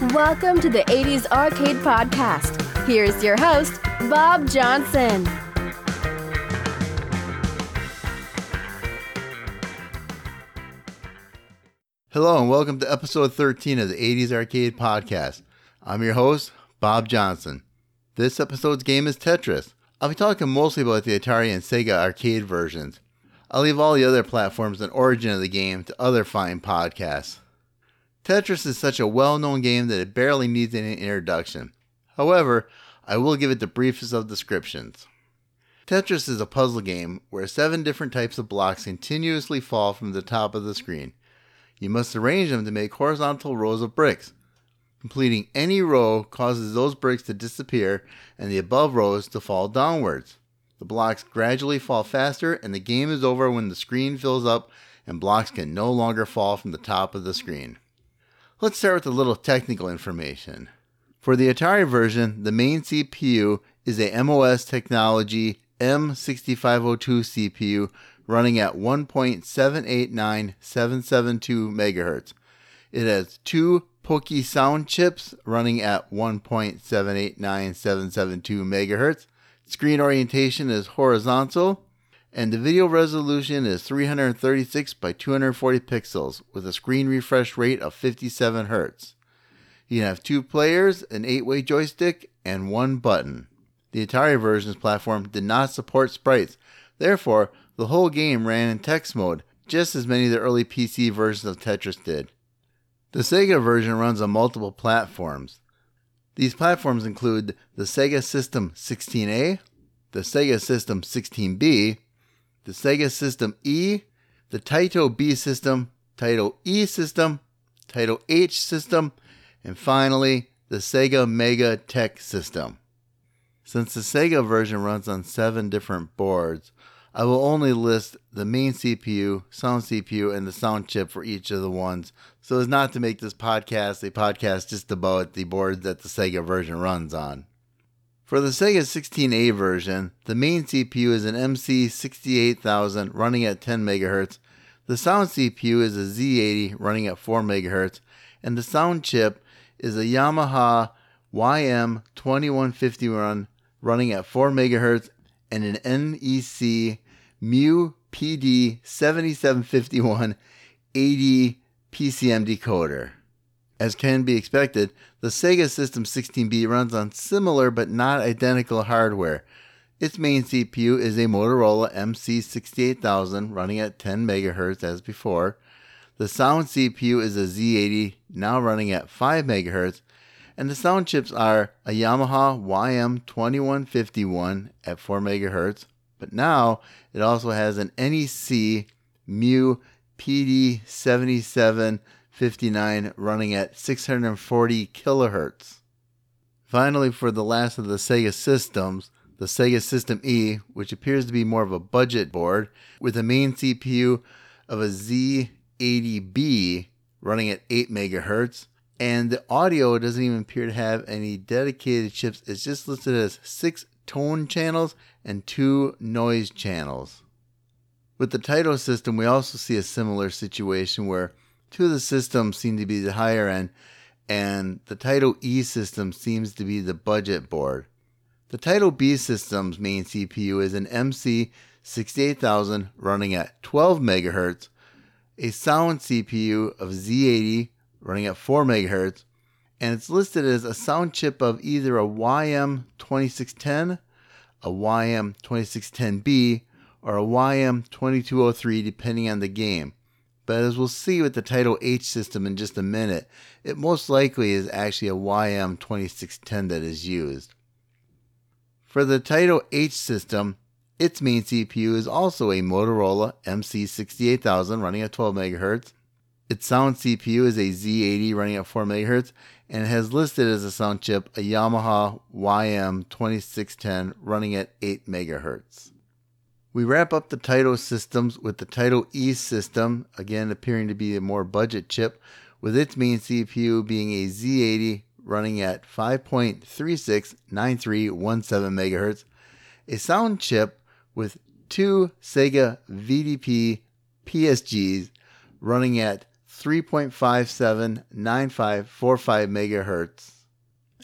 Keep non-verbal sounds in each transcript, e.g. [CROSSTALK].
Welcome to the 80s Arcade Podcast. Here's your host, Bob Johnson. Hello, and welcome to episode 13 of the 80s Arcade Podcast. I'm your host, Bob Johnson. This episode's game is Tetris. I'll be talking mostly about the Atari and Sega arcade versions. I'll leave all the other platforms and origin of the game to other fine podcasts. Tetris is such a well known game that it barely needs any introduction. However, I will give it the briefest of descriptions. Tetris is a puzzle game where seven different types of blocks continuously fall from the top of the screen. You must arrange them to make horizontal rows of bricks. Completing any row causes those bricks to disappear and the above rows to fall downwards. The blocks gradually fall faster, and the game is over when the screen fills up and blocks can no longer fall from the top of the screen. Let's start with a little technical information. For the Atari version, the main CPU is a MOS Technology M6502 CPU running at 1.789772 MHz. It has two POKEY sound chips running at 1.789772 MHz Screen orientation is horizontal, and the video resolution is 336 by 240 pixels with a screen refresh rate of 57 Hz. You have two players, an 8 way joystick, and one button. The Atari version's platform did not support sprites, therefore, the whole game ran in text mode, just as many of the early PC versions of Tetris did. The Sega version runs on multiple platforms. These platforms include the Sega System 16A, the Sega System 16B, the Sega System E, the Taito B system, Taito E system, Taito H system, and finally the Sega Mega Tech system. Since the Sega version runs on seven different boards, I will only list the main CPU, sound CPU, and the sound chip for each of the ones, so as not to make this podcast a podcast just about the board that the Sega version runs on. For the Sega 16A version, the main CPU is an MC68000 running at 10 MHz, the sound CPU is a Z80 running at 4 MHz, and the sound chip is a Yamaha YM2151 running at 4 MHz and an NEC Mu PD 7751 80 PCM decoder. As can be expected, the Sega System 16B runs on similar but not identical hardware. Its main CPU is a Motorola MC68000 running at 10 MHz as before. The sound CPU is a Z80 now running at 5 MHz, and the sound chips are a Yamaha YM2151 at 4 MHz, but now it also has an NEC Mu PD7759 running at 640 kilohertz. Finally, for the last of the Sega systems, the Sega System E, which appears to be more of a budget board, with a main CPU of a Z80B running at 8 megahertz, and the audio doesn't even appear to have any dedicated chips. It's just listed as six tone channels and two noise channels. With the Taito system, we also see a similar situation where two of the systems seem to be the higher end, and the Taito E system seems to be the budget board. The Taito B system's main CPU is an MC68000 running at 12 MHz, a sound CPU of Z80 running at 4 MHz, and it's listed as a sound chip of either a YM2610, a YM2610B, or a YM2203 depending on the game. But as we'll see with the Taito H system in just a minute, it most likely is actually a YM2610 that is used. For the Taito H system, its main CPU is also a Motorola MC68000 running at 12 MHz. Its sound CPU is a Z80 running at 4 MHz and it has listed as a sound chip a Yamaha YM2610 running at 8 MHz. We wrap up the Taito systems with the Taito E system, again appearing to be a more budget chip, with its main CPU being a Z80 running at 5.369317 MHz, a sound chip with two Sega VDP PSGs running at 3.579545 megahertz.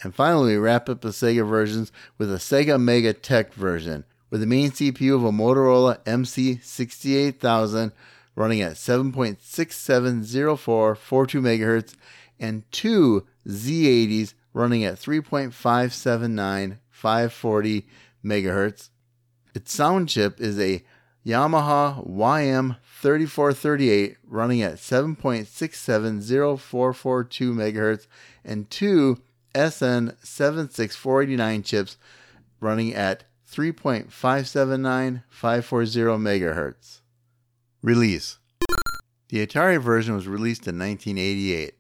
And finally, we wrap up the Sega versions with a Sega Mega Tech version, with the main CPU of a Motorola MC68000 running at 7.670442 MHz and two Z80s running at 3.579 MHz. Its sound chip is a Yamaha YM3438 running at 7.670442 MHz and two SN76489 chips running at 3.579540 MHz. Release The Atari version was released in 1988.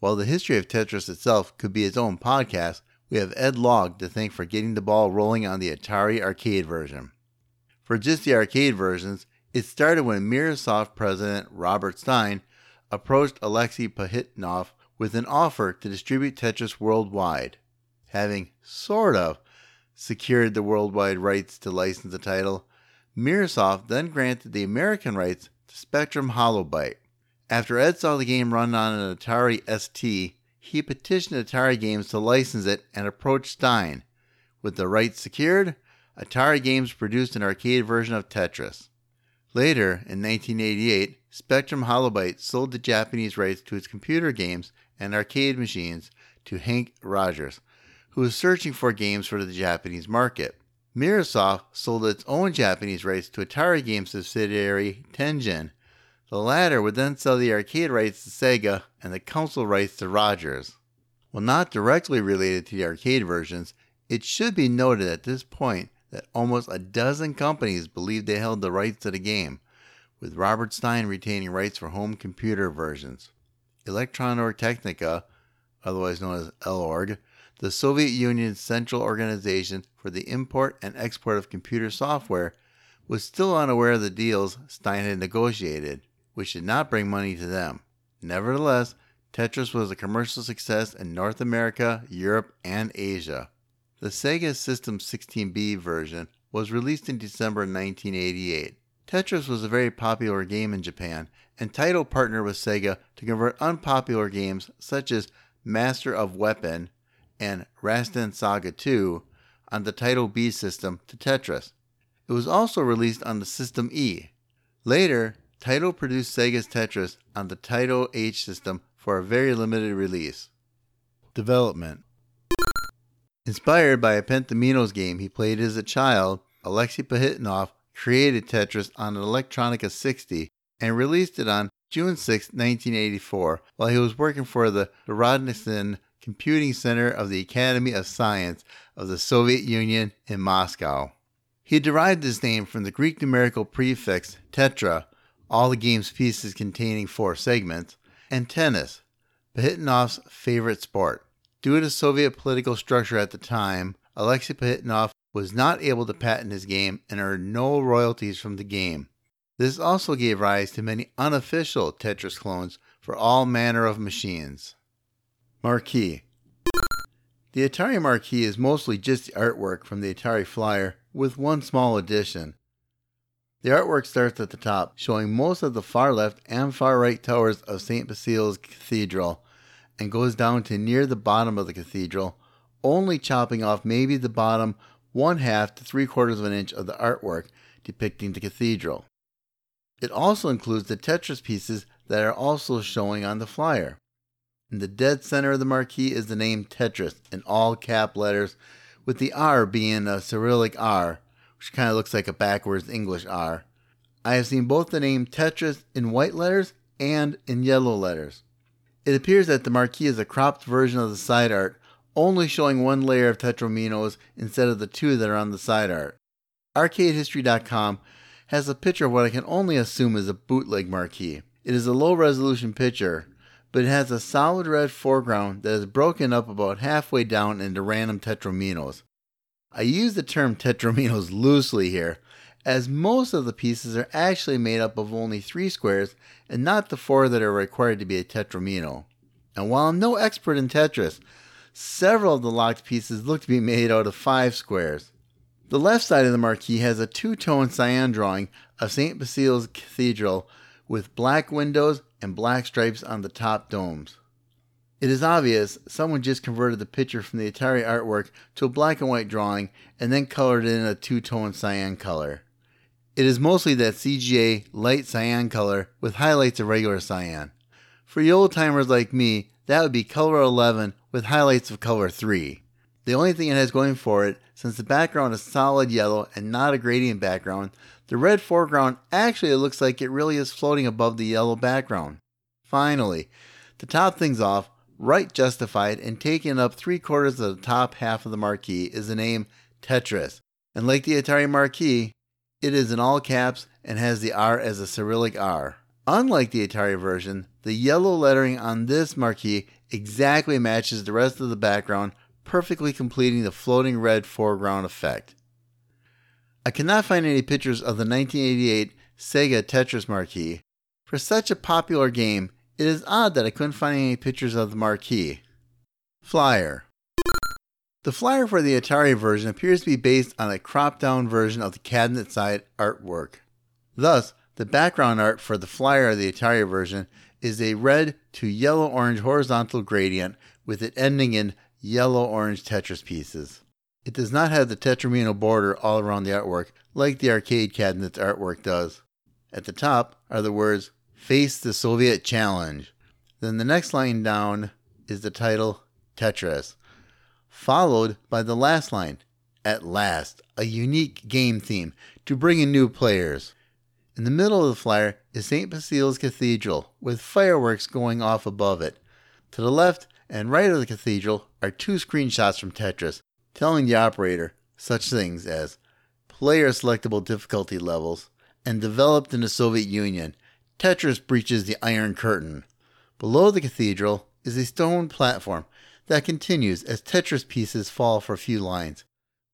While the history of Tetris itself could be its own podcast, we have Ed Logg to thank for getting the ball rolling on the Atari arcade version. For just the arcade versions, it started when Microsoft president Robert Stein approached Alexei Pajitnov with an offer to distribute Tetris worldwide. Having sort of secured the worldwide rights to license the title, Mirrorsoft then granted the American rights to Spectrum Holobyte. After Ed saw the game run on an Atari ST, he petitioned Atari Games to license it and approached Stein. With the rights secured, Atari Games produced an arcade version of Tetris. Later, in 1988, Spectrum Holobyte sold the Japanese rights to its computer games and arcade machines to Henk Rogers, who was searching for games for the Japanese market. Mirrorsoft sold its own Japanese rights to Atari Games subsidiary Tengen. The latter would then sell the arcade rights to Sega and the console rights to Rogers. While not directly related to the arcade versions, it should be noted at this point that almost a dozen companies believed they held the rights to the game, with Robert Stein retaining rights for home computer versions. Elektronorg Technica, otherwise known as ELORG, the Soviet Union's central organization for the import and export of computer software, was still unaware of the deals Stein had negotiated, which did not bring money to them. Nevertheless, Tetris was a commercial success in North America, Europe, and Asia. The Sega System 16B version was released in December 1988. Tetris was a very popular game in Japan, and Taito partnered with Sega to convert unpopular games such as Master of Weapon and Rastan Saga 2 on the Taito B system to Tetris. It was also released on the System E. Later, Taito produced Sega's Tetris on the Taito H system for a very limited release. Development Inspired by a Pentaminos game he played as a child, Alexei Pajitnov created Tetris on an Electronica 60 and released it on June 6, 1984, while he was working for the Dorodnitsyn Computing Center of the Academy of Science of the Soviet Union in Moscow. He derived his name from the Greek numerical prefix tetra, all the game's pieces containing four segments, and tennis, Pajitnov's favorite sport. Due to Soviet political structure at the time, Alexei Pajitnov was not able to patent his game and earned no royalties from the game. This also gave rise to many unofficial Tetris clones for all manner of machines. Marquee The Atari Marquee is mostly just the artwork from the Atari Flyer, with one small addition. The artwork starts at the top, showing most of the far left and far right towers of St. Basil's Cathedral, and goes down to near the bottom of the cathedral, only chopping off maybe the bottom one half to three quarters of an inch of the artwork depicting the cathedral. It also includes the Tetris pieces that are also showing on the flyer. In the dead center of the marquee is the name Tetris in all cap letters, with the R being a Cyrillic R, which kind of looks like a backwards English R. I have seen both the name Tetris in white letters and in yellow letters. It appears that the marquee is a cropped version of the side art, only showing one layer of Tetrominos instead of the two that are on the side art. ArcadeHistory.com has a picture of what I can only assume is a bootleg marquee. It is a low resolution picture, but it has a solid red foreground that is broken up about halfway down into random tetrominos. I use the term tetrominos [LAUGHS] loosely here, as most of the pieces are actually made up of only three squares and not the four that are required to be a tetromino. And while I'm no expert in Tetris, several of the locked pieces look to be made out of five squares. The left side of the marquee has a two tone cyan drawing of St. Basil's Cathedral with black windows and black stripes on the top domes. It is obvious someone just converted the picture from the Atari artwork to a black and white drawing and then colored it in a two tone cyan color. It is mostly that CGA light cyan color with highlights of regular cyan. For you old timers like me, that would be color 11 with highlights of color 3. The only thing it has going for it, since the background is solid yellow and not a gradient background, the red foreground actually looks like it really is floating above the yellow background. Finally, to top things off, right justified and taking up three quarters of the top half of the marquee is the name Tetris. And like the Atari marquee, it is in all caps and has the R as a Cyrillic R. Unlike the Atari version, the yellow lettering on this marquee exactly matches the rest of the background, perfectly completing the floating red foreground effect. I cannot find any pictures of the 1988 Sega Tetris marquee. For such a popular game, it is odd that I couldn't find any pictures of the marquee. Flyer The flyer for the Atari version appears to be based on a cropped down version of the cabinet side artwork. Thus, the background art for the flyer of the Atari version is a red to yellow orange horizontal gradient with it ending in yellow orange Tetris pieces. It does not have the Tetramino border all around the artwork like the arcade cabinet's artwork does. At the top are the words Face the Soviet Challenge. Then the next line down is the title Tetris, followed by the last line At last, a unique game theme to bring in new players. In the middle of the flyer is St. Basil's Cathedral with fireworks going off above it. To the left and right of the cathedral are two screenshots from Tetris telling the operator such things as player selectable difficulty levels and developed in the Soviet Union Tetris breaches the Iron Curtain. Below the cathedral is a stone platform that continues as Tetris pieces fall for a few lines.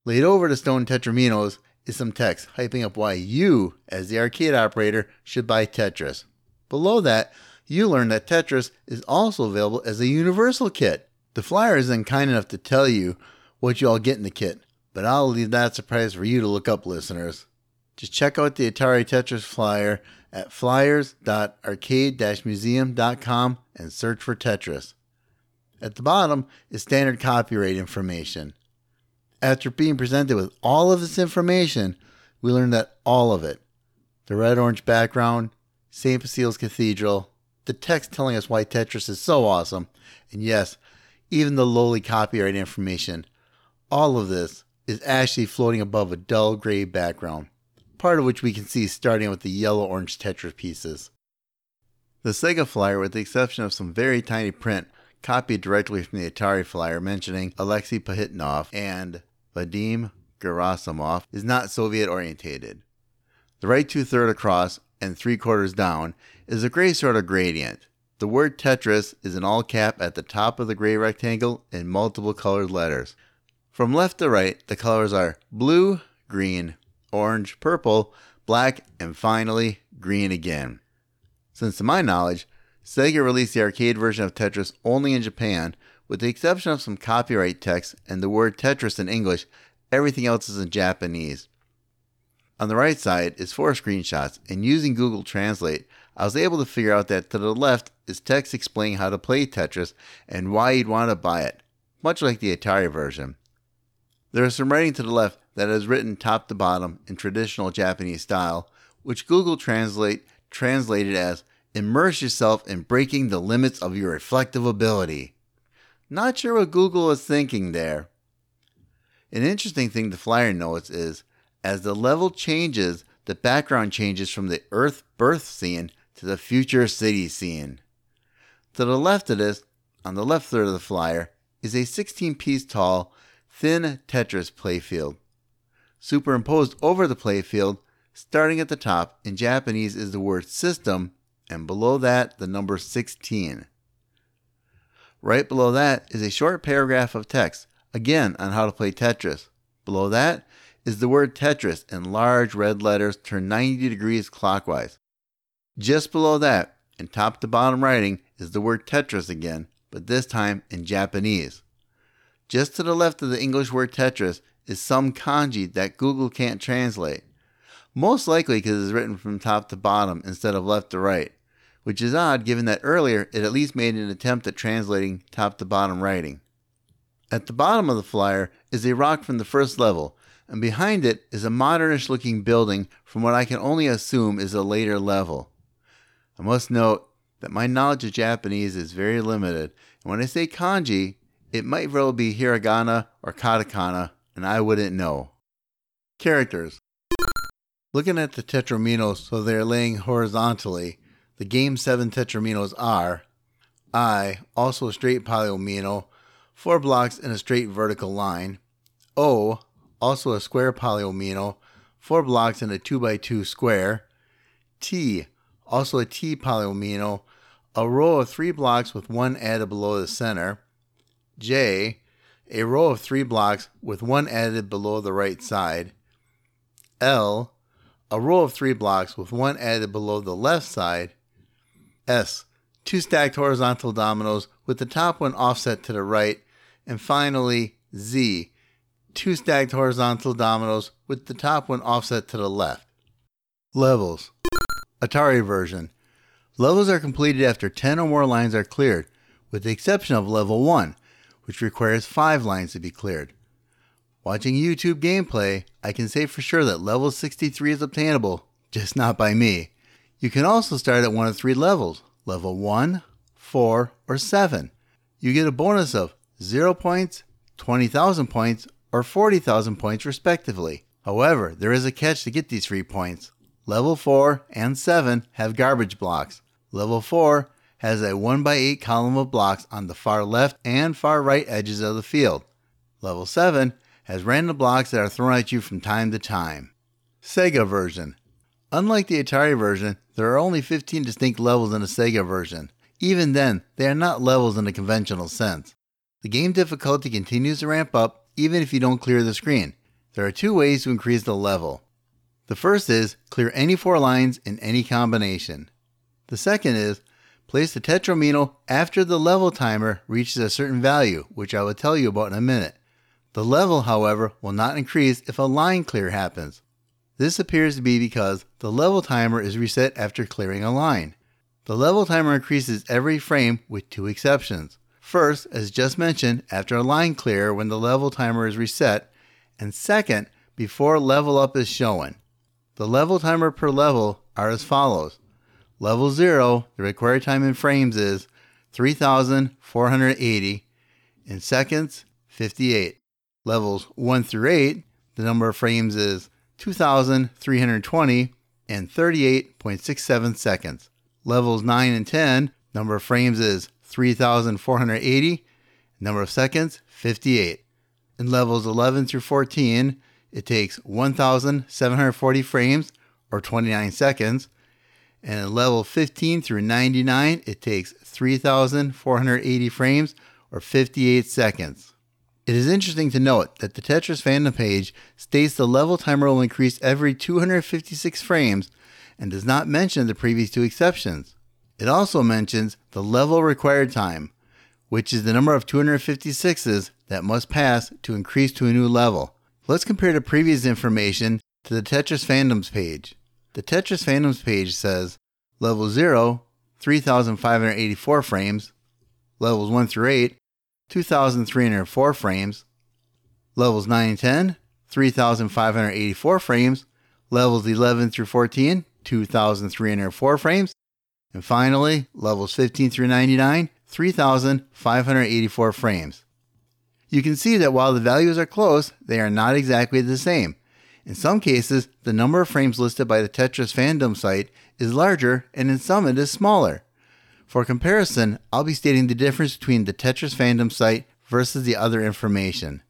Laid over the stone tetraminos is some text hyping up why you, as the arcade operator, should buy Tetris. Below that, you learn that Tetris is also available as a universal kit. The flyer is then kind enough to tell you what you all get in the kit, but I'll leave that surprise for you to look up, listeners. Just check out the Atari Tetris flyer at flyers.arcade-museum.com and search for Tetris. At the bottom is standard copyright information. After being presented with all of this information, we learned that all of it the red orange background, St. Basil's Cathedral, the text telling us why Tetris is so awesome, and yes, even the lowly copyright information all of this is actually floating above a dull gray background part of which we can see starting with the yellow orange Tetris pieces. The Sega flyer, with the exception of some very tiny print copied directly from the Atari flyer mentioning Alexei Pajitnov and Vadim Gerasimov, is not Soviet orientated. The right two thirds across and three quarters down is a gray sort of gradient. The word Tetris is in all cap at the top of the gray rectangle in multiple colored letters. From left to right, the colors are blue, green, orange, purple, black, and finally green again. Since to my knowledge, Sega released the arcade version of Tetris only in Japan, with the exception of some copyright text and the word Tetris in English, everything else is in Japanese. On the right side is four screenshots, and using Google Translate, I was able to figure out that to the left is text explaining how to play Tetris and why you'd want to buy it, much like the Atari version. There is some writing to the left that is written top to bottom in traditional Japanese style, which Google Translate translated as immerse yourself in breaking the limits of your reflective ability. Not sure what Google is thinking there. An interesting thing the flyer notes is as the level changes, the background changes from the Earth birth scene to the future city scene. To the left of this, on the left third of the flyer, is a 16 piece tall, thin Tetris playfield. Superimposed over the playfield, starting at the top, in Japanese is the word system, and below that, the number 16. Right below that is a short paragraph of text, again on how to play Tetris. Below that is the word Tetris in large red letters turned 90 degrees clockwise. Just below that, in top to bottom writing, is the word Tetris again, but this time in Japanese. Just to the left of the English word Tetris is some kanji that Google can't translate. most likely because it's written from top to bottom instead of left to right, which is odd given that earlier it at least made an attempt at translating top to bottom writing. At the bottom of the flyer is a rock from the first level, and behind it is a modernish looking building from what I can only assume is a later level. I must note that my knowledge of Japanese is very limited, and when I say kanji, it might well be hiragana or katakana, and I wouldn't know. Characters Looking at the tetraminos so they're laying horizontally, the Game 7 tetraminos are I, also a straight polyomino, four blocks in a straight vertical line. O, also a square polyomino, four blocks in a 2x2 square. T, also a T polyomino, a row of three blocks with one added below the center. J, a row of three blocks with one added below the right side. L, a row of three blocks with one added below the left side. S, two stacked horizontal dominoes with the top one offset to the right. And finally, Z, two stacked horizontal dominoes with the top one offset to the left. Levels Atari version. Levels are completed after 10 or more lines are cleared, with the exception of level 1, which requires 5 lines to be cleared. Watching YouTube gameplay, I can say for sure that level 63 is obtainable, just not by me. You can also start at one of three levels level 1, 4, or 7. You get a bonus of 0 points, 20,000 points, or 40,000 points respectively. However, there is a catch to get these free points. Level 4 and 7 have garbage blocks. Level 4 has a 1x8 column of blocks on the far left and far right edges of the field. Level 7 has random blocks that are thrown at you from time to time. Sega version. Unlike the Atari version, there are only 15 distinct levels in the Sega version. Even then, they are not levels in the conventional sense. The game difficulty continues to ramp up even if you don't clear the screen. There are two ways to increase the level. The first is clear any four lines in any combination. The second is place the tetramino after the level timer reaches a certain value, which I will tell you about in a minute. The level, however, will not increase if a line clear happens. This appears to be because the level timer is reset after clearing a line. The level timer increases every frame with two exceptions. First, as just mentioned, after a line clear when the level timer is reset, and second, before level up is shown. The level timer per level are as follows. Level 0, the required time in frames is 3480, in seconds 58. Levels 1 through 8, the number of frames is 2320 and 38.67 seconds. Levels 9 and 10, number of frames is 3,480. Number of seconds, 58. In levels 11 through 14, it takes 1,740 frames or 29 seconds. And in level 15 through 99, it takes 3,480 frames or 58 seconds. It is interesting to note that the Tetris fandom page states the level timer will increase every 256 frames and does not mention the previous two exceptions. It also mentions the level required time, which is the number of 256s that must pass to increase to a new level. Let's compare the previous information to the Tetris Fandoms page. The Tetris Fandoms page says level 0, 3,584 frames, levels 1 through 8, 2,304 frames, levels 9 and 10, 3,584 frames, levels 11 through 14, 2,304 frames, and finally, levels 15 through 99, 3,584 frames. You can see that while the values are close, they are not exactly the same. In some cases, the number of frames listed by the Tetris fandom site is larger, and in some it is smaller. For comparison, I'll be stating the difference between the Tetris fandom site versus the other information.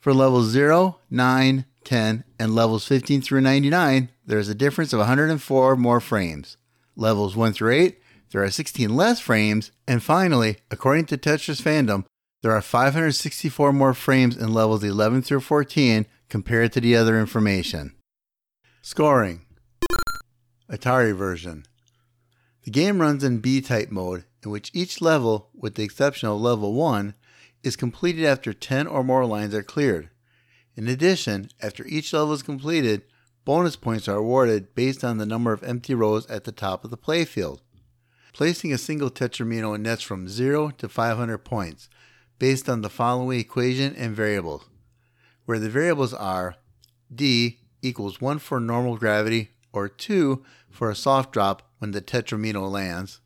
For levels 0, 9, 10, and levels 15 through 99, there is a difference of 104 more frames levels 1 through 8, there are 16 less frames, and finally, according to Tetris Fandom, there are 564 more frames in levels 11 through 14 compared to the other information. Scoring Atari version The game runs in B type mode, in which each level, with the exception of level 1, is completed after 10 or more lines are cleared. In addition, after each level is completed, Bonus points are awarded based on the number of empty rows at the top of the playfield. Placing a single Tetramino nets from 0 to 500 points based on the following equation and variables, where the variables are d equals 1 for normal gravity or 2 for a soft drop when the Tetramino lands,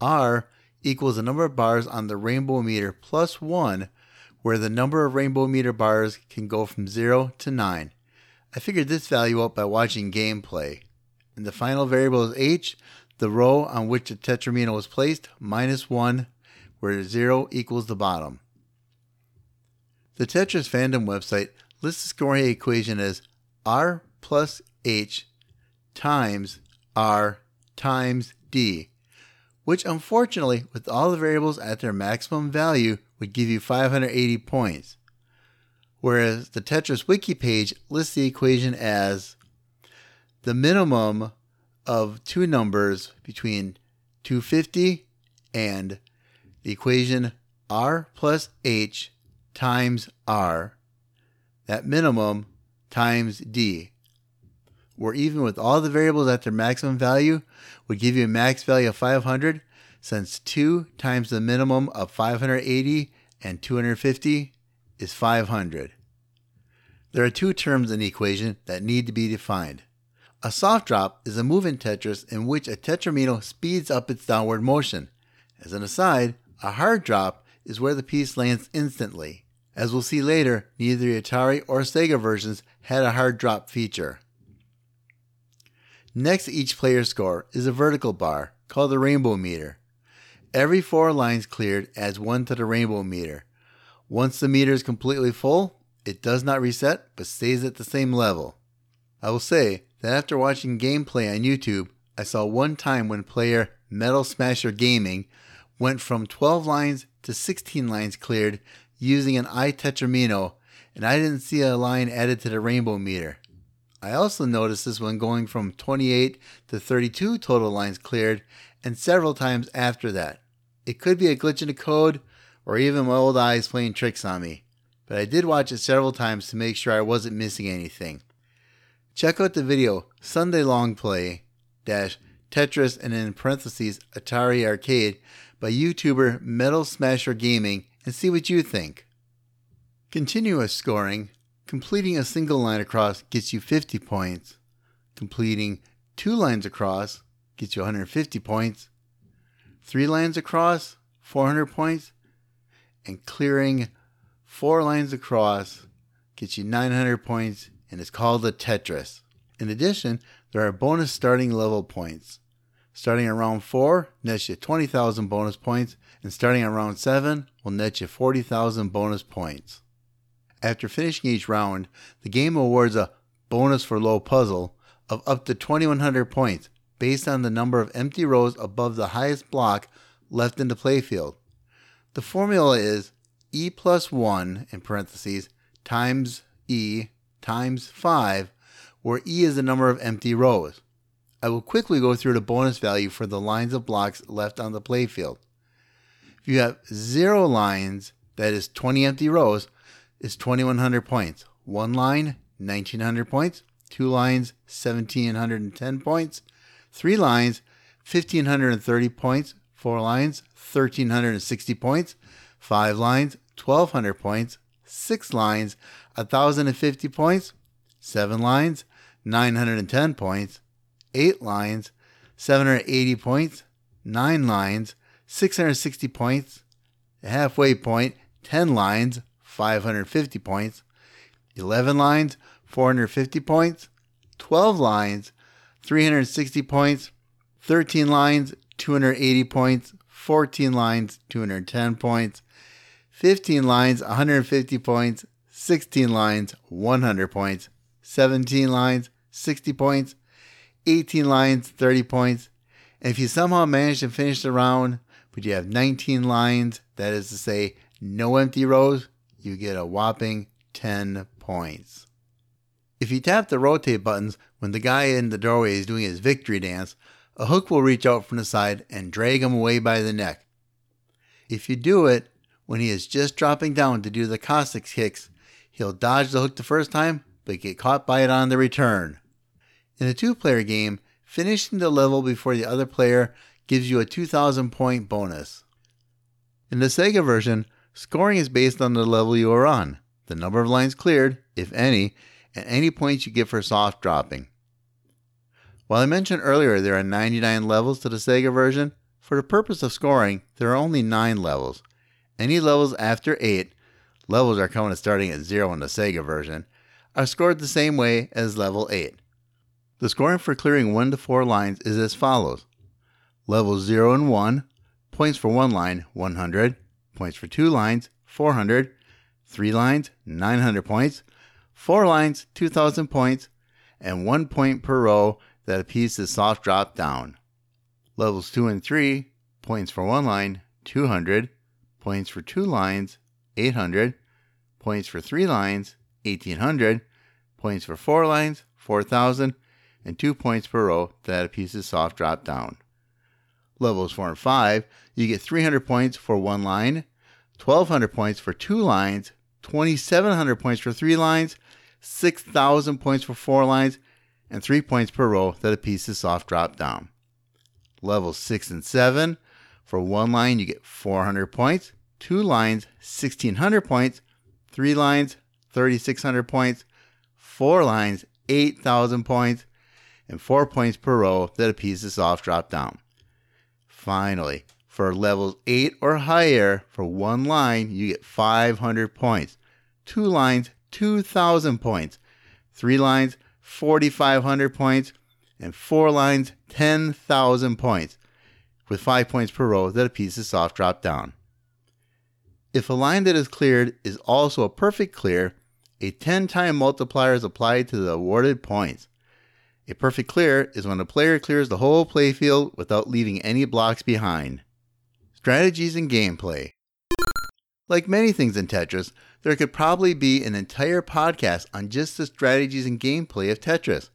r equals the number of bars on the rainbow meter plus 1 where the number of rainbow meter bars can go from 0 to 9. I figured this value out by watching gameplay. And the final variable is h, the row on which the tetramino was placed, minus 1, where 0 equals the bottom. The Tetris fandom website lists the scoring equation as r plus h times r times d, which unfortunately, with all the variables at their maximum value, would give you 580 points. Whereas the Tetris wiki page lists the equation as the minimum of two numbers between 250 and the equation r plus h times r, that minimum times d, where even with all the variables at their maximum value would give you a max value of 500 since 2 times the minimum of 580 and 250 is 500. There are two terms in the equation that need to be defined. A soft drop is a move in Tetris in which a tetramino speeds up its downward motion. As an aside, a hard drop is where the piece lands instantly. As we'll see later, neither the Atari or Sega versions had a hard drop feature. Next to each player's score is a vertical bar called the rainbow meter. Every four lines cleared adds one to the rainbow meter. Once the meter is completely full, it does not reset but stays at the same level. I will say that after watching gameplay on YouTube, I saw one time when player Metal Smasher Gaming went from 12 lines to 16 lines cleared using an iTetramino, and I didn't see a line added to the rainbow meter. I also noticed this when going from 28 to 32 total lines cleared, and several times after that. It could be a glitch in the code, or even my old eyes playing tricks on me, but I did watch it several times to make sure I wasn't missing anything. Check out the video Sunday Long Play dash Tetris and in parentheses Atari Arcade by YouTuber Metal Smasher Gaming and see what you think. Continuous scoring. Completing a single line across gets you 50 points. Completing two lines across gets you 150 points. Three lines across, 400 points. And clearing four lines across gets you 900 points and is called a Tetris. In addition, there are bonus starting level points. Starting at round 4 nets you 20,000 bonus points, and starting at round 7 will net you 40,000 bonus points. After finishing each round, the game awards a bonus for low puzzle of up to 2100 points based on the number of empty rows above the highest block left in the playfield. The formula is e plus 1 in parentheses times e times 5, where e is the number of empty rows. I will quickly go through the bonus value for the lines of blocks left on the playfield. If you have zero lines, that is 20 empty rows, is 2100 points. One line, 1900 points. Two lines, 1710 points. Three lines, 1530 points. Four lines, 1360 points. Five lines, 1200 points. Six lines, 1050 points. Seven lines, 910 points. Eight lines, 780 points. Nine lines, 660 points. A halfway point, 10 lines, 550 points. 11 lines, 450 points. 12 lines, 360 points, 13 lines, 280 points, 14 lines, 210 points, 15 lines, 150 points, 16 lines, 100 points, 17 lines, 60 points, 18 lines, 30 points. And if you somehow manage to finish the round, but you have 19 lines, that is to say, no empty rows, you get a whopping 10 points. If you tap the rotate buttons when the guy in the doorway is doing his victory dance, a hook will reach out from the side and drag him away by the neck. If you do it when he is just dropping down to do the Cossack kicks, he'll dodge the hook the first time, but get caught by it on the return. In a two player game, finishing the level before the other player gives you a 2000 point bonus. In the Sega version, scoring is based on the level you are on, the number of lines cleared, if any, and any points you get for soft dropping. While I mentioned earlier there are 99 levels to the Sega version, for the purpose of scoring, there are only 9 levels. Any levels after 8, levels are counted starting at 0 in the Sega version, are scored the same way as level 8. The scoring for clearing 1 to 4 lines is as follows. Levels 0 and 1, points for 1 line 100, points for 2 lines 400, 3 lines 900 points, 4 lines 2000 points, and 1 point per row that a piece is soft dropped down. Levels 2 and 3, points for 1 line 200, points for 2 lines 800, points for 3 lines 1800, points for 4 lines 4000, and 2 points per row that a piece is soft dropped down. Levels 4 and 5, you get 300 points for 1 line, 1200 points for 2 lines, 2700 points for 3 lines, 6000 points for 4 lines, and 3 points per row that a piece is soft dropped down. Levels 6 and 7, for 1 line you get 400 points, 2 lines 1600 points, 3 lines 3600 points, 4 lines 8000 points, and 4 points per row that a piece is soft dropped down. Finally, for levels 8 or higher, for 1 line you get 500 points, 2 lines 2000 points, 3 lines 4500 points, and 4 lines 10,000 points, with 5 points per row that a piece is soft dropped down. If a line that is cleared is also a perfect clear, a 10 time multiplier is applied to the awarded points. A perfect clear is when a player clears the whole playfield without leaving any blocks behind. Strategies and gameplay. Like many things in Tetris, there could probably be an entire podcast on just the strategies and gameplay of Tetris.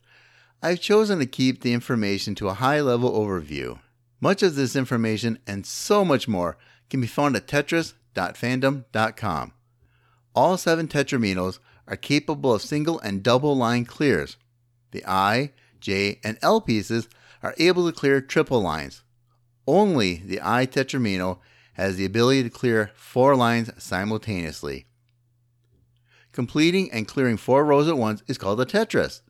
I've chosen to keep the information to a high level overview. Much of this information and so much more can be found at tetris.fandom.com. All seven Tetraminos are capable of single and double line clears. The I, J, and L pieces are able to clear triple lines. Only the I Tetramino has the ability to clear four lines simultaneously. Completing and clearing four rows at once is called a Tetris.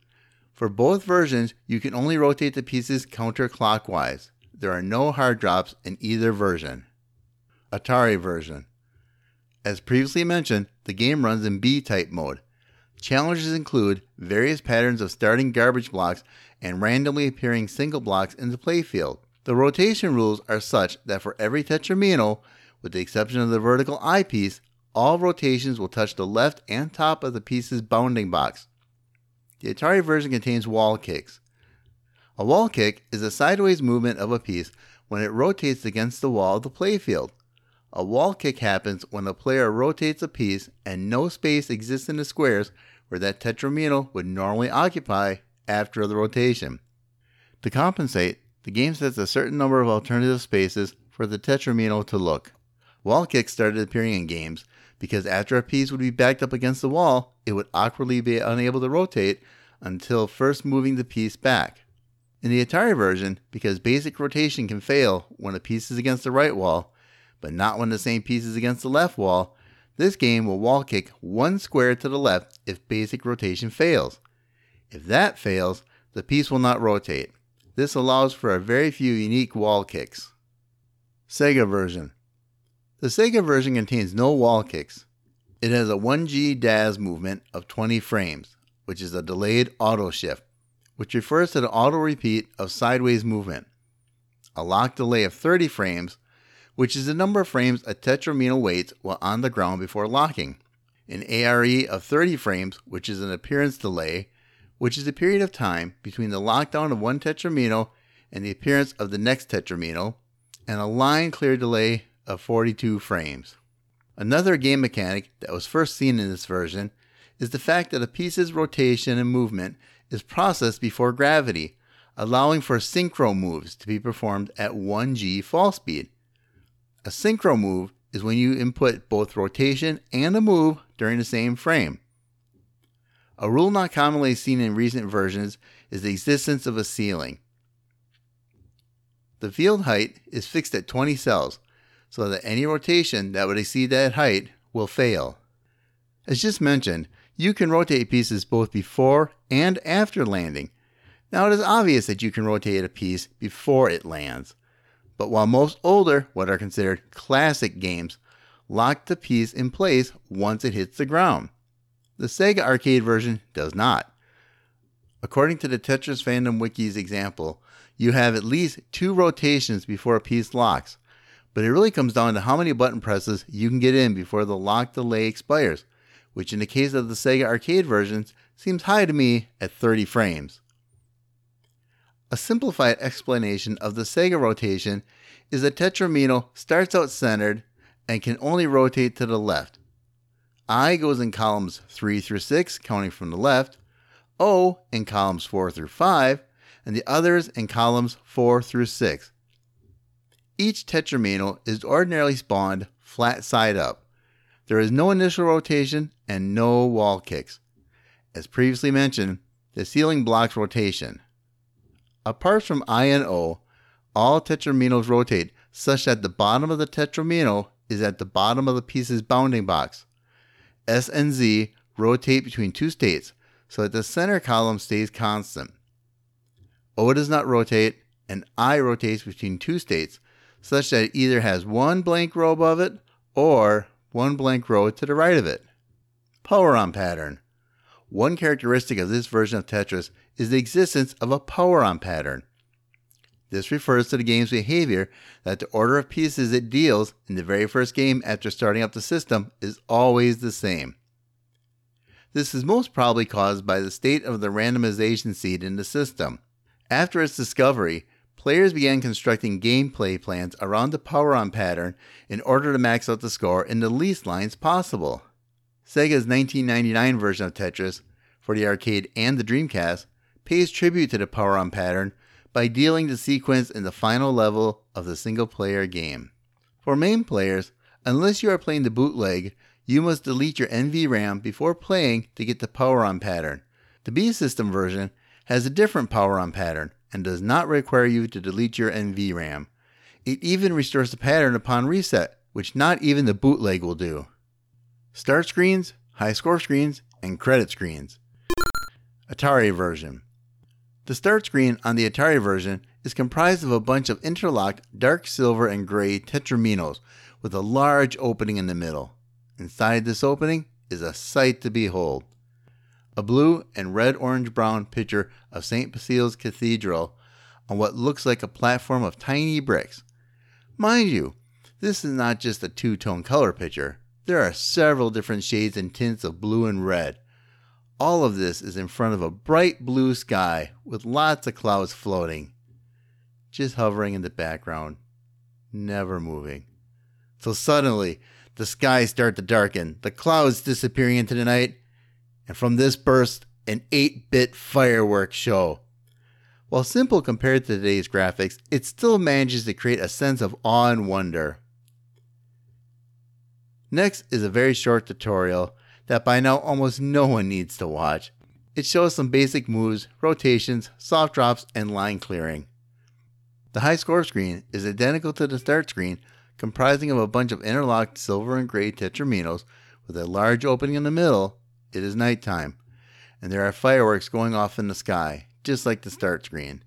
For both versions, you can only rotate the pieces counterclockwise. There are no hard drops in either version. Atari version. As previously mentioned, the game runs in B type mode. Challenges include various patterns of starting garbage blocks and randomly appearing single blocks in the playfield. The rotation rules are such that for every tetramino, with the exception of the vertical I-piece, all rotations will touch the left and top of the piece's bounding box. The Atari version contains wall kicks. A wall kick is a sideways movement of a piece when it rotates against the wall of the playfield. A wall kick happens when the player rotates a piece and no space exists in the squares where that tetramino would normally occupy after the rotation. To compensate, the game sets a certain number of alternative spaces for the tetramino to look. Wall kicks started appearing in games because after a piece would be backed up against the wall, it would awkwardly be unable to rotate until first moving the piece back. In the Atari version, because basic rotation can fail when a piece is against the right wall, but not when the same piece is against the left wall, this game will wall kick one square to the left if basic rotation fails. If that fails, the piece will not rotate. This allows for a very few unique wall kicks. Sega version. The Sega version contains no wall kicks. It has a 1G DAS movement of 20 frames, which is a delayed auto shift, which refers to the auto repeat of sideways movement. A lock delay of 30 frames, which is the number of frames a tetramino waits while on the ground before locking. An ARE of 30 frames, which is an appearance delay, which is the period of time between the lockdown of one tetramino and the appearance of the next tetramino, and a line clear delay of 42 frames. Another game mechanic that was first seen in this version is the fact that a piece's rotation and movement is processed before gravity, allowing for synchro moves to be performed at 1g fall speed. A synchro move is when you input both rotation and a move during the same frame. A rule not commonly seen in recent versions is the existence of a ceiling. The field height is fixed at 20 cells, so that any rotation that would exceed that height will fail. As just mentioned, you can rotate pieces both before and after landing. Now, it is obvious that you can rotate a piece before it lands, but while most older, what are considered classic games, lock the piece in place once it hits the ground. The Sega arcade version does not. According to the Tetris Fandom Wiki's example, you have at least two rotations before a piece locks, but it really comes down to how many button presses you can get in before the lock delay expires, which in the case of the Sega arcade versions seems high to me at 30 frames. A simplified explanation of the Sega rotation is that Tetramino starts out centered and can only rotate to the left. I goes in columns 3 through 6, counting from the left, O in columns 4 through 5, and the others in columns 4 through 6. Each Tetramino is ordinarily spawned flat side up. There is no initial rotation and no wall kicks. As previously mentioned, the ceiling blocks rotation. Apart from I and O, all tetraminos rotate such that the bottom of the tetramino is at the bottom of the piece's bounding box. S and Z rotate between two states so that the center column stays constant. O does not rotate, and I rotates between two states such that it either has one blank row above it or one blank row to the right of it. Power on pattern. One characteristic of this version of Tetris is the existence of a power on pattern. This refers to the game's behavior that the order of pieces it deals in the very first game after starting up the system is always the same. This is most probably caused by the state of the randomization seed in the system. After its discovery, players began constructing gameplay plans around the power on pattern in order to max out the score in the least lines possible. Sega's 1999 version of Tetris, for the arcade and the Dreamcast, pays tribute to the power on pattern by dealing the sequence in the final level of the single player game. For main players, unless you are playing the bootleg, you must delete your NVRAM before playing to get the power on pattern. The B system version has a different power on pattern and does not require you to delete your NVRAM. It even restores the pattern upon reset, which not even the bootleg will do. Start screens, high score screens, and credit screens. Atari version. The start screen on the Atari version is comprised of a bunch of interlocked dark silver and gray tetraminos with a large opening in the middle. Inside this opening is a sight to behold. A blue and red orange brown picture of St. Basil's Cathedral on what looks like a platform of tiny bricks. Mind you, this is not just a two tone color picture, there are several different shades and tints of blue and red. All of this is in front of a bright blue sky with lots of clouds floating, just hovering in the background, never moving. So suddenly, the skies start to darken, the clouds disappearing into the night, and from this burst an 8 bit fireworks show. While simple compared to today's graphics, it still manages to create a sense of awe and wonder. Next is a very short tutorial that by now almost no one needs to watch. It shows some basic moves, rotations, soft drops, and line clearing. The high score screen is identical to the start screen, comprising of a bunch of interlocked silver and gray tetraminos with a large opening in the middle. It is nighttime, and there are fireworks going off in the sky, just like the start screen.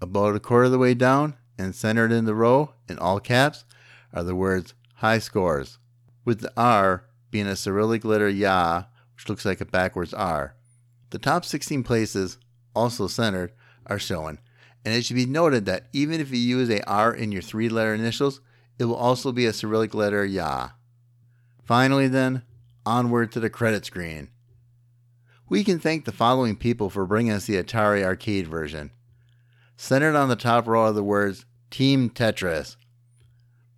About a quarter of the way down, and centered in the row, in all caps, are the words high scores, with the R being a Cyrillic letter Ya, which looks like a backwards R. The top 16 places, also centered, are shown, and it should be noted that even if you use a R in your three letter initials, it will also be a Cyrillic letter Ya. Finally, then, onward to the credit screen. We can thank the following people for bringing us the Atari arcade version. Centered on the top row are the words Team Tetris.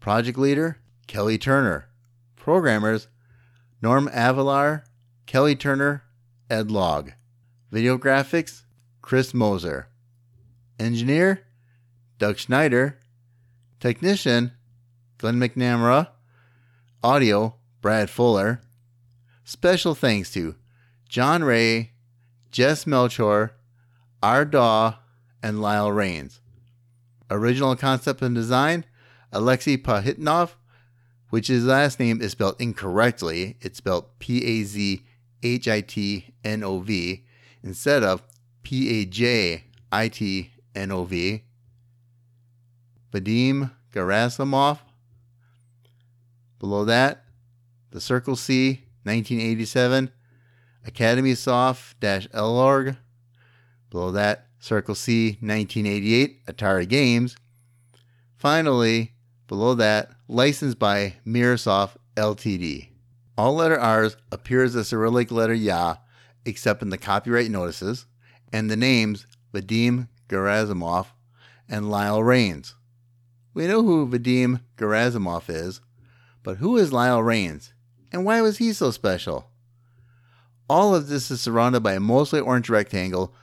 Project leader, Kelly Turner. Programmers, Norm Avellar, Kelly Turner, Ed Logg. Video graphics, Chris Moser. Engineer, Doug Schneider. Technician, Glenn McNamara. Audio, Brad Fuller. Special thanks to John Ray, Jess Melchor, R. Daw, and Lyle Rains. Original concept and design Alexei Pajitnov, which his last name is spelled incorrectly. It's spelled P A Z H I T N O V instead of P A J I T N O V. Vadim Gerasimov. Below that, the Circle C, 1987, Academy Soft Elorg. Below that, Circle C, 1988, Atari Games. Finally, below that, licensed by Mirrorsoft Ltd. All letter R's appear as the Cyrillic letter Ya, except in the copyright notices, and the names Vadim Gerasimov and Lyle Rains. We know who Vadim Gerasimov is, but who is Lyle Rains, and why was he so special? All of this is surrounded by a mostly orange rectangle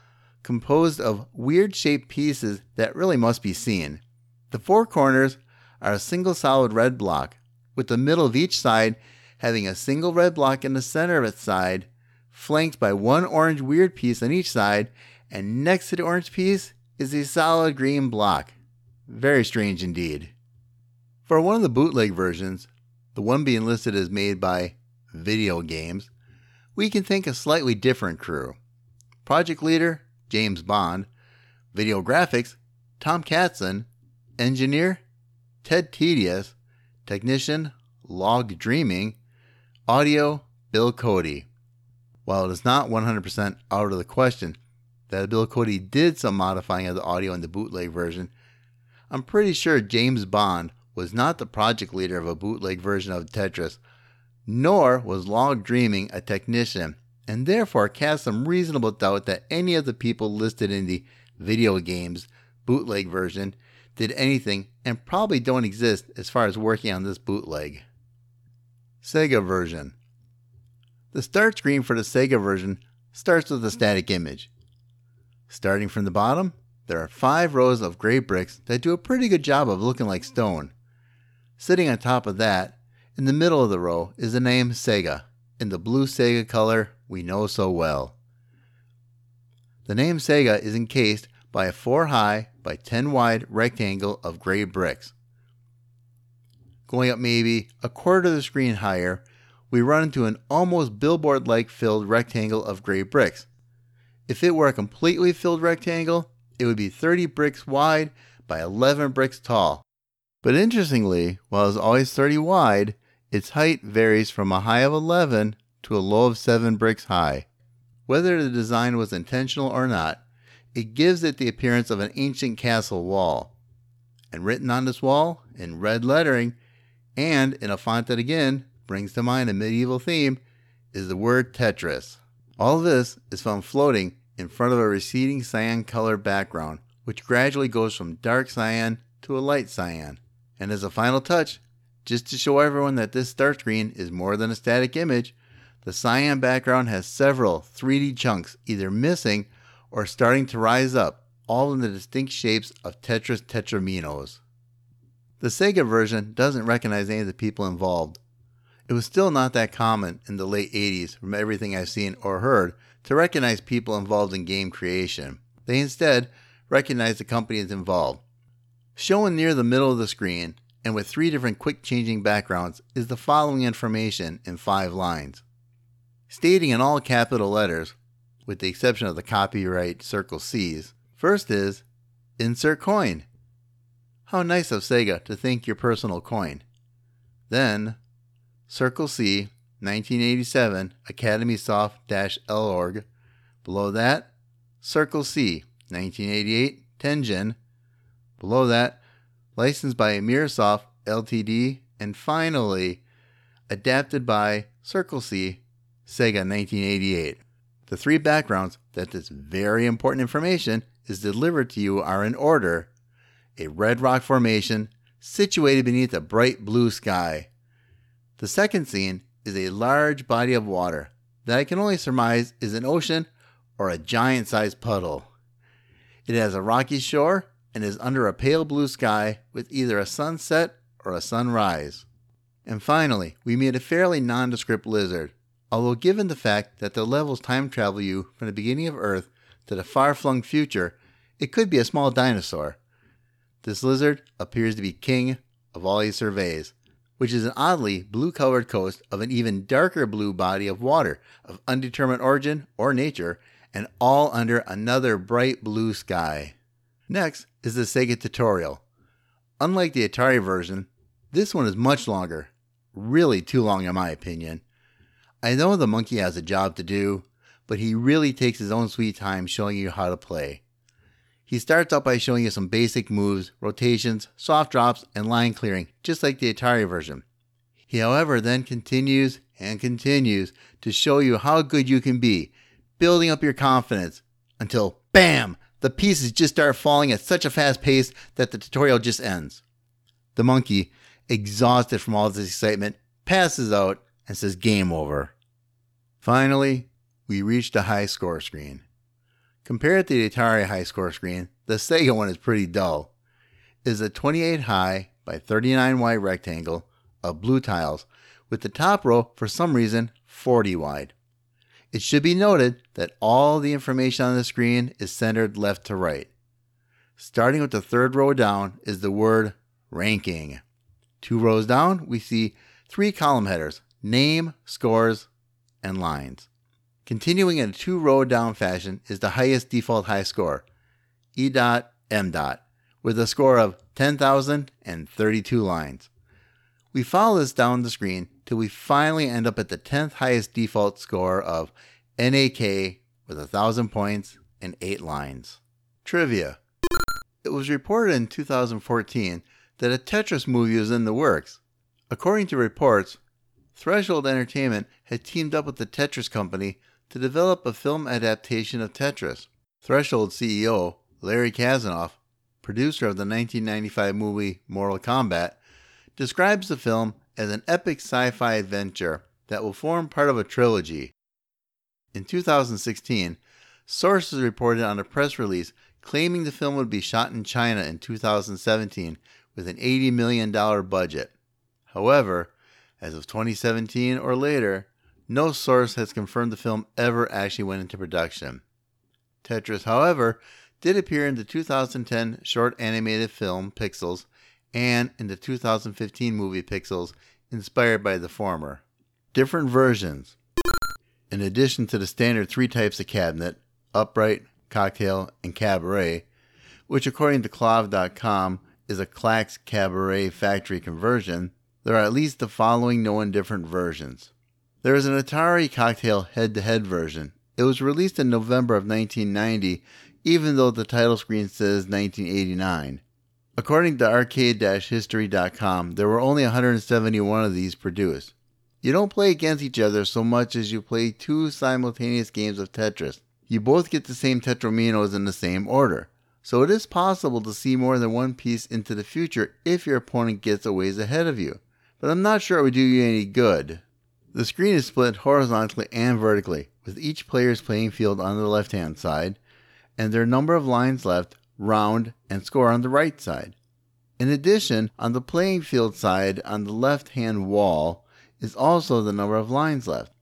composed of weird shaped pieces that really must be seen. The four corners are a single solid red block, with the middle of each side having a single red block in the center of its side, flanked by one orange weird piece on each side, and next to the orange piece is a solid green block. Very strange indeed. For one of the bootleg versions, the one being listed as made by Video Games, we can think a slightly different crew. Project leader, James Bond, video graphics, Tom Katzin, engineer, Ted Tedious, technician, Log Dreaming, audio, Bill Cody. While it is not 100% out of the question that Bill Cody did some modifying of the audio in the bootleg version, I'm pretty sure James Bond was not the project leader of a bootleg version of Tetris, nor was Log Dreaming a technician, and therefore cast some reasonable doubt that any of the people listed in the video games bootleg version did anything and probably don't exist as far as working on this bootleg. Sega version. The start screen for the Sega version starts with a static image. Starting from the bottom, there are five rows of gray bricks that do a pretty good job of looking like stone. Sitting on top of that, in the middle of the row, is the name Sega, in the blue Sega color we know so well. The name Sega is encased by a 4 high by 10 wide rectangle of gray bricks. Going up maybe a quarter of the screen higher, we run into an almost billboard like filled rectangle of gray bricks. If it were a completely filled rectangle, it would be 30 bricks wide by 11 bricks tall. But interestingly, while it's always 30 wide, its height varies from a high of 11 to a low of 7 bricks high. Whether the design was intentional or not, it gives it the appearance of an ancient castle wall. And written on this wall, in red lettering, and in a font that again brings to mind a medieval theme, is the word Tetris. All this is found floating in front of a receding cyan colored background, which gradually goes from dark cyan to a light cyan. And as a final touch, just to show everyone that this start screen is more than a static image, the cyan background has several 3D chunks either missing or starting to rise up, all in the distinct shapes of Tetris Tetraminos. The Sega version doesn't recognize any of the people involved. It was still not that common in the late 80s, from everything I've seen or heard, to recognize people involved in game creation. They instead recognize the companies involved. Shown near the middle of the screen, and with three different quick changing backgrounds, is the following information in five lines. Stating in all capital letters, with the exception of the copyright Circle C's, first is Insert coin. How nice of Sega to think your personal coin. Then, Circle C, 1987, Academy Soft Elorg. Below that, Circle C, 1988, Tengen. Below that, licensed by Mirrorsoft Ltd. And finally, adapted by Circle C, Sega 1988. The three backgrounds that this very important information is delivered to you are in order a red rock formation situated beneath a bright blue sky. The second scene is a large body of water that I can only surmise is an ocean or a giant sized puddle. It has a rocky shore and is under a pale blue sky with either a sunset or a sunrise. And finally, we meet a fairly nondescript lizard, although given the fact that the levels time travel you from the beginning of Earth to the far flung future, it could be a small dinosaur. This lizard appears to be king of all he surveys, which is an oddly blue colored coast of an even darker blue body of water of undetermined origin or nature, and all under another bright blue sky. Next is the Sega tutorial. Unlike the Atari version, this one is much longer. Really too long, in my opinion. I know the monkey has a job to do, but he really takes his own sweet time showing you how to play. He starts out by showing you some basic moves, rotations, soft drops, and line clearing, just like the Atari version. He, however, then continues and continues to show you how good you can be, building up your confidence until BAM! The pieces just start falling at such a fast pace that the tutorial just ends. The monkey, exhausted from all this excitement, passes out and says game over. Finally, we reach the high score screen. Compared to the Atari high score screen, the Sega one is pretty dull. It is a 28 high by 39 wide rectangle of blue tiles, with the top row, for some reason, 40 wide. It should be noted that all the information on the screen is centered left to right. Starting with the third row down is the word ranking. Two rows down, we see three column headers name, scores, and lines. Continuing in a two row down fashion is the highest default high score, E. Dot M. Dot, with a score of 10,032 lines. We follow this down the screen till we finally end up at the 10th highest default score of NAK with 1,000 points and 8 lines. Trivia It was reported in 2014 that a Tetris movie was in the works. According to reports, Threshold Entertainment had teamed up with the Tetris Company to develop a film adaptation of Tetris. Threshold CEO Larry Kasanoff, producer of the 1995 movie Mortal Kombat, describes the film as an epic sci fi adventure that will form part of a trilogy. In 2016, sources reported on a press release claiming the film would be shot in China in 2017 with an $80 million budget. However, as of 2017 or later, no source has confirmed the film ever actually went into production. Tetris, however, did appear in the 2010 short animated film Pixels and in the 2015 movie Pixels, inspired by the former. Different versions. In addition to the standard three types of cabinet upright, cocktail, and cabaret, which according to KLOV.com is a Klax Cabaret factory conversion, there are at least the following known different versions. There is an Atari Cocktail head to head version. It was released in November of 1990, even though the title screen says 1989. According to arcade-history.com, there were only 171 of these produced. You don't play against each other so much as you play two simultaneous games of Tetris. You both get the same Tetrominos in the same order. So it is possible to see more than one piece into the future if your opponent gets a ways ahead of you. But I'm not sure it would do you any good. The screen is split horizontally and vertically, with each player's playing field on the left hand side, and their number of lines left, round, and score on the right side. In addition, on the playing field side on the left hand wall is also the number of lines left.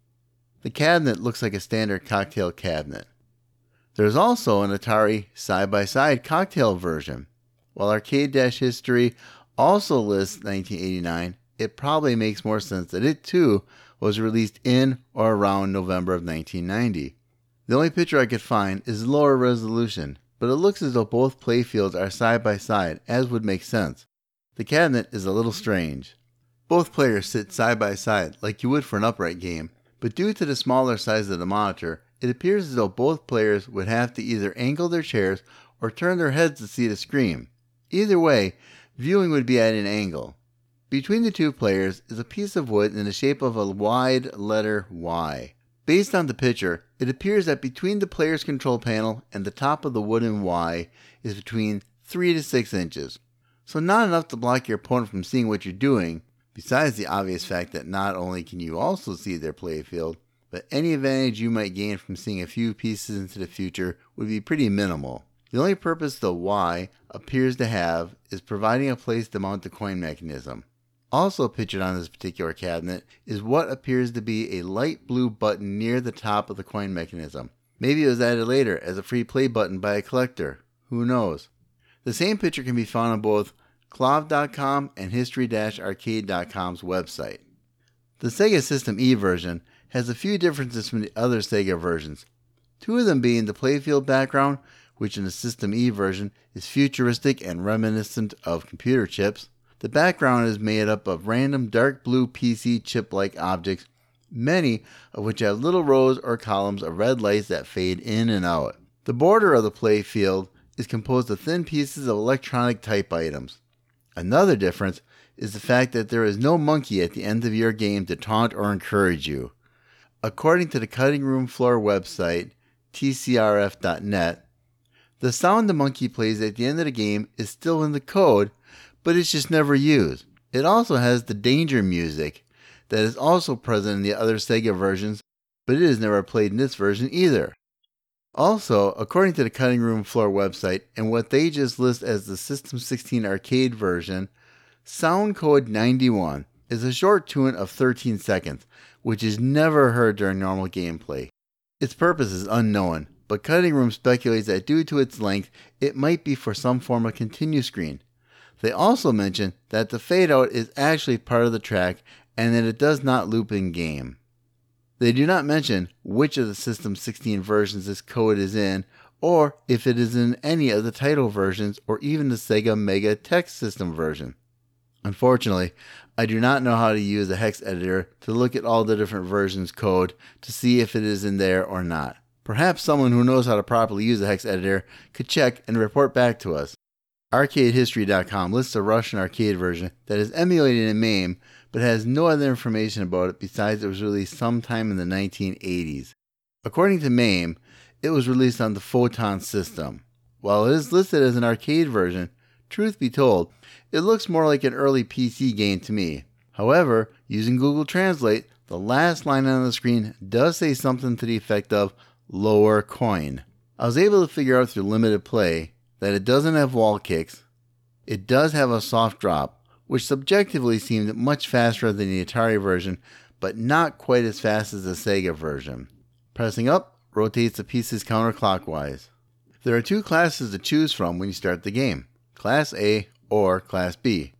The cabinet looks like a standard cocktail cabinet. There's also an Atari side by side cocktail version. While Arcade History also lists 1989, it probably makes more sense that it too was released in or around November of 1990. The only picture I could find is lower resolution, but it looks as though both playfields are side by side, as would make sense. The cabinet is a little strange. Both players sit side by side like you would for an upright game, but due to the smaller size of the monitor, it appears as though both players would have to either angle their chairs or turn their heads to see the screen. Either way, viewing would be at an angle. Between the two players is a piece of wood in the shape of a wide letter Y. Based on the picture, it appears that between the player's control panel and the top of the wooden Y is between 3 to 6 inches. So not enough to block your opponent from seeing what you're doing, besides the obvious fact that not only can you also see their playfield, but any advantage you might gain from seeing a few pieces into the future would be pretty minimal. The only purpose the Y appears to have is providing a place to mount the coin mechanism. Also pictured on this particular cabinet is what appears to be a light blue button near the top of the coin mechanism. Maybe it was added later as a free play button by a collector. Who knows? The same picture can be found on both KLOV.com and History-Arcade.com's website. The Sega System E version has a few differences from the other Sega versions, two of them being the playfield background, which in the System E version is futuristic and reminiscent of computer chips. The background is made up of random dark blue PC chip like objects, many of which have little rows or columns of red lights that fade in and out. The border of the playfield is composed of thin pieces of electronic type items. Another difference is the fact that there is no monkey at the end of your game to taunt or encourage you. According to the Cutting Room Floor website, tcrf.net, the sound the monkey plays at the end of the game is still in the code, but it's just never used. It also has the danger music that is also present in the other Sega versions, but it is never played in this version either. Also, according to the Cutting Room Floor website and what they just list as the System 16 arcade version, Sound Code 91 is a short tune of 13 seconds, which is never heard during normal gameplay. Its purpose is unknown, but Cutting Room speculates that due to its length, it might be for some form of continue screen. They also mention that the fade out is actually part of the track and that it does not loop in game. They do not mention which of the System 16 versions this code is in, or if it is in any of the Taito versions or even the Sega Mega-Tech System version. Unfortunately, I do not know how to use a hex editor to look at all the different versions code to see if it is in there or not. Perhaps someone who knows how to properly use a hex editor could check and report back to us. ArcadeHistory.com lists a Russian arcade version that is emulated in MAME but has no other information about it besides it was released sometime in the 1980s. According to MAME, it was released on the Photon system. While it is listed as an arcade version, truth be told, it looks more like an early PC game to me. However, using Google Translate, the last line on the screen does say something to the effect of lower coin. I was able to figure out through limited play that it doesn't have wall kicks, it does have a soft drop, which subjectively seemed much faster than the Atari version, but not quite as fast as the Sega version. Pressing up rotates the pieces counterclockwise. There are two classes to choose from when you start the game Class A or Class B.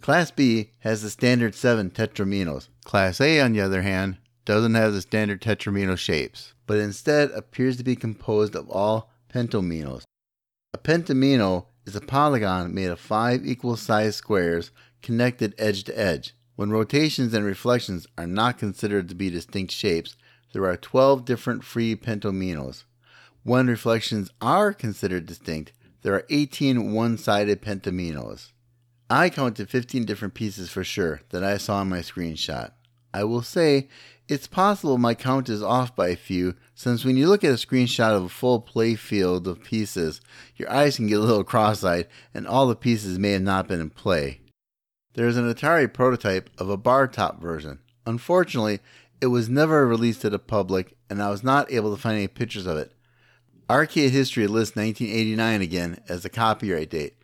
Class B has the standard 7 tetraminos. Class A, on the other hand, doesn't have the standard tetramino shapes, but instead appears to be composed of all pentominos. A pentamino is a polygon made of five equal sized squares connected edge to edge. When rotations and reflections are not considered to be distinct shapes, there are 12 different free pentominos. When reflections are considered distinct, there are 18 one sided pentaminos. I counted 15 different pieces for sure that I saw in my screenshot. I will say it's possible my count is off by a few, since when you look at a screenshot of a full play field of pieces, your eyes can get a little cross eyed and all the pieces may have not been in play. There is an Atari prototype of a bar top version. Unfortunately, it was never released to the public and I was not able to find any pictures of it. Arcade History lists 1989 again as the copyright date.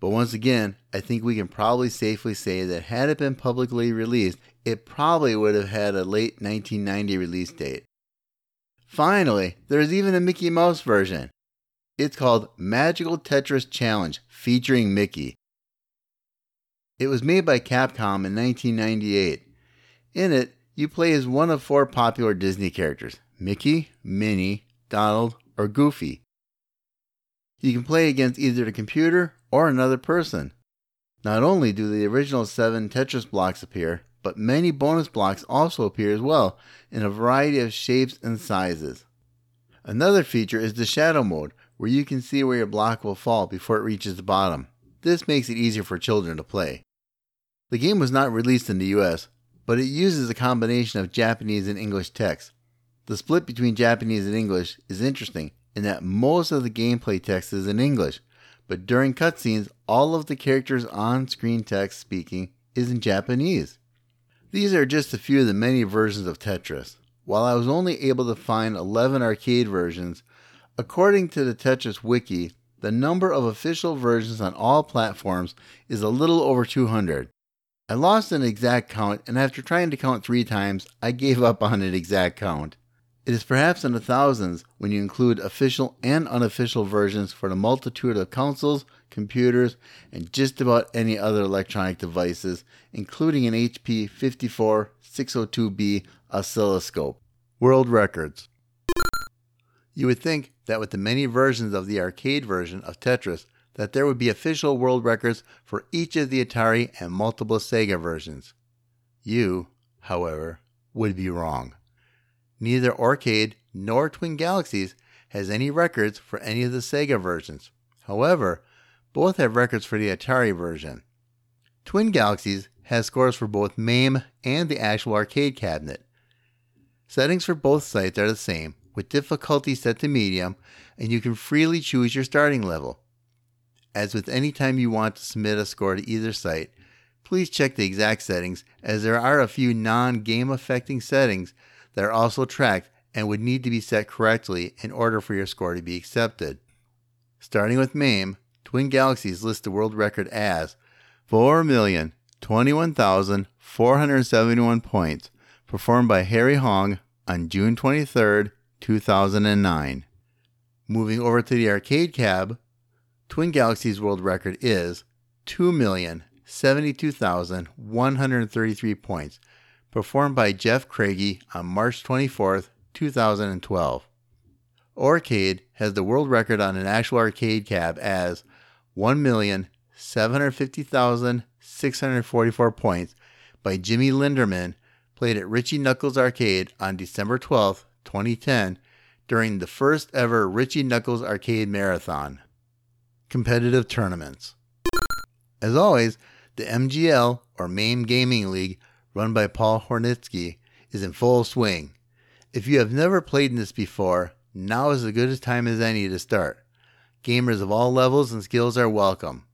But once again, I think we can probably safely say that had it been publicly released, it probably would have had a late 1990 release date. Finally, there's even a Mickey Mouse version. It's called Magical Tetris Challenge featuring Mickey. It was made by Capcom in 1998. In it, you play as one of four popular Disney characters Mickey, Minnie, Donald, or Goofy. You can play against either the computer or another person. Not only do the original seven Tetris blocks appear, but many bonus blocks also appear as well in a variety of shapes and sizes. Another feature is the shadow mode, where you can see where your block will fall before it reaches the bottom. This makes it easier for children to play. The game was not released in the US, but it uses a combination of Japanese and English text. The split between Japanese and English is interesting in that most of the gameplay text is in English, but during cutscenes, all of the characters on screen text speaking is in Japanese. These are just a few of the many versions of Tetris. While I was only able to find 11 arcade versions, according to the Tetris Wiki, the number of official versions on all platforms is a little over 200. I lost an exact count, and after trying to count three times, I gave up on an exact count. It is perhaps in the thousands when you include official and unofficial versions for the multitude of consoles, computers, and just about any other electronic devices, including an HP 54602B oscilloscope. World records. You would think that with the many versions of the arcade version of Tetris, that there would be official world records for each of the Atari and multiple Sega versions. You, however, would be wrong. Neither Aurcade nor Twin Galaxies has any records for any of the Sega versions. However, both have records for the Atari version. Twin Galaxies has scores for both MAME and the actual arcade cabinet. Settings for both sites are the same, with difficulty set to medium, and you can freely choose your starting level. As with any time you want to submit a score to either site, please check the exact settings as there are a few non game affecting settings that are also tracked and would need to be set correctly in order for your score to be accepted. Starting with MAME, Twin Galaxies lists the world record as 4,021,471 points, performed by Harry Hong on June 23, 2009. Moving over to the arcade cab, Twin Galaxies world record is 2,072,133 points, performed by Jeff Craigie on March 24, 2012. Aurcade has the world record on an actual arcade cab as 1,750,644 points by Jimmy Linderman, played at Richie Knucklez Arcade on December 12, 2010, during the first ever Richie Knucklez Arcade Marathon. Competitive tournaments. As always, the MGL or MAME Gaming League run by Paul Hornitsky, is in full swing. If you have never played in this before, now is as good a time as any to start. Gamers of all levels and skills are welcome.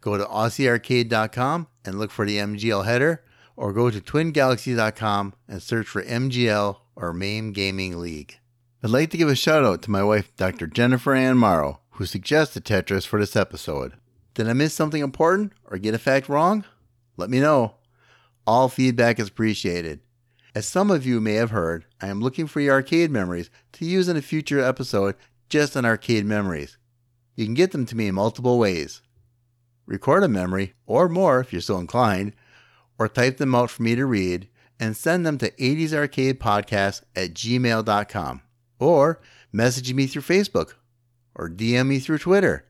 Go to AussieArcade.com and look for the MGL header, or go to TwinGalaxy.com and search for MGL or MAME Gaming League. I'd like to give a shout out to my wife, Dr. Jennifer Ann Morrow, who suggested Tetris for this episode. Did I miss something important or get a fact wrong? Let me know. All feedback is appreciated. As some of you may have heard, I am looking for your arcade memories to use in a future episode just on arcade memories. You can get them to me in multiple ways. Record a memory, or more if you're so inclined, or type them out for me to read and send them to 80sarcadepodcast at gmail.com, or message me through Facebook, or DM me through Twitter.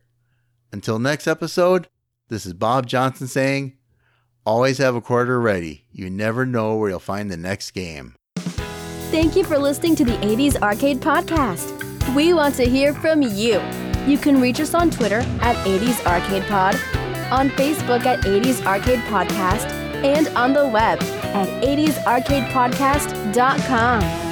Until next episode, this is Bob Johnson saying, Always have a quarter ready. You never know where you'll find the next game. Thank you for listening to the 80s Arcade Podcast. We want to hear from you. You can reach us on Twitter at 80s Arcade Pod, on Facebook at 80s Arcade Podcast, and on the web at 80sarcadepodcast.com.